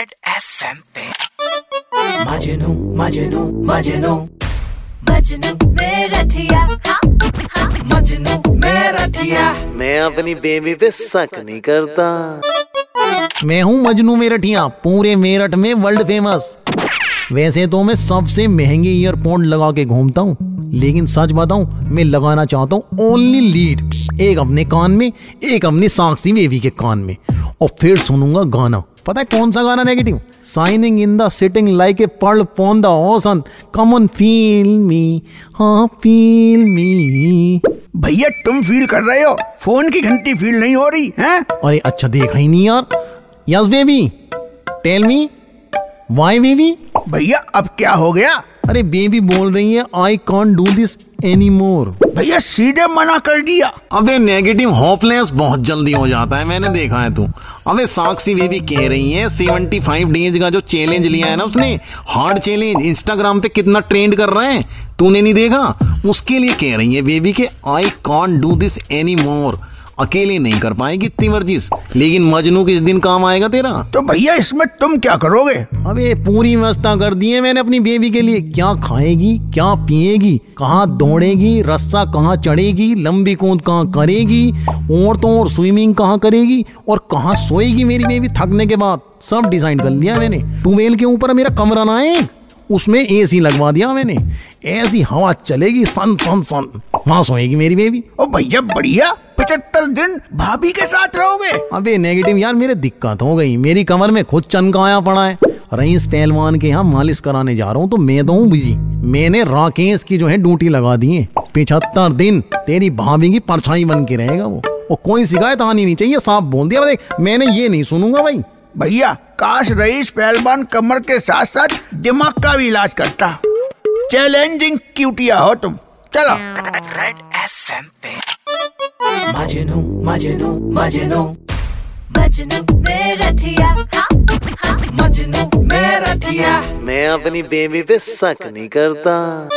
Red FM पे। मजनू मजनू मजनू। मजनू मेरा ठिया। हाँ, हाँ। मजनू मेरा ठिया। मैं अपनी बेबी पे शक नहीं करता। मैं हूँ मजनू मेरठिया पूरे मेरठ में वर्ल्ड फ़ेमस वैसे तो मैं सबसे महँगे ईयरफोन लगा के घूमता हूँ लेकिन सच बताऊँ मैं लगाना चाहता हूँ ओनली लीड एक अपने कान में एक अपनी साक्षी बेबी के कान में। और फिर सुनूँगा गाना। पता है कौन सा गाना negative signing in the sitting like a pearl on the ocean come on feel me हाँ फील मी भैया तुम फील कर रहे हो? फ़ोन की घंटी फील नहीं हो रही है? अरे अच्छा देखा ही नहीं यार। Yes baby tell me why baby भैया अब क्या हो गया? अरे बेबी बोल रही है I can't do this any more भैया सीधे मना कर दिया। अबे नेगेटिव होपलेस बहुत जल्दी हो जाता है मैंने देखा है तू। अबे साक्षी बेबी कह रही है 75 डेज़ का जो चैलेंज लिया है ना उसने हार्ड चैलेंज इंस्टाग्राम पे कितना ट्रेंड कर रहे हैं तूने नहीं देखा? उसके लिए कह रही है बेबी के I can't do this any more अकेले नहीं कर पाएगी इतनी वर्जिश लेकिन मजनू किस दिन काम आएगा तेरा? तो भैया इसमें तुम क्या करोगे? अबे पूरी व्यवस्था कर दी है मैंने अपनी बेबी के लिए। क्या खाएगी क्या पिएगी कहाँ दौड़ेगी रस्सा कहाँ चढ़ेगी लंबी कूद कहाँ करेगी और तो और स्विमिंग कहाँ करेगी और कहाँ सोएगी मेरी बेबी थकने के बाद? सब डिसाइड कर लिया मैंने। ट्यूबवेल के ऊपर मेरा कमरा ना है उसमें एसी लगवा दिया मैंने। ऐसी हवा चलेगी सन सन सन। वहाँ सोएगी मेरी बेबी। ओ भैया बढ़िया। पचहत्तर दिन भाभी के साथ रहोगे। अबे नेगेटिव यार मेरे दिक्कत हो गई। मेरी कमर में खुद चनकाया पड़ा है। रईस पहलवान के यहाँ मालिश कराने जा रहा हूँ तो मैं तो हूँ बिज़ी मैंने राकेश की जो है ड्यूटी लगा दी है। पिछहत्तर दिन तेरी भाभी की परछाई बन के रहेगा वो। और कोई शिकायत आनी नहीं चाहिए साफ़ बोल दिया। मैंने ये नहीं सुनूँगा भाई। भैया काश रईस पहलवान कमर के साथ साथ दिमाग का भी इलाज करता। चैलेंजिंग क्यूटिया हो तुम। चलो। रेड एफ़ एम पे। मजनू मजनू मजनू। मजनू मेरा ठिया। हाँ, हाँ। मजनू मेरठिया मैं अपनी बेबी पे शक नहीं करता।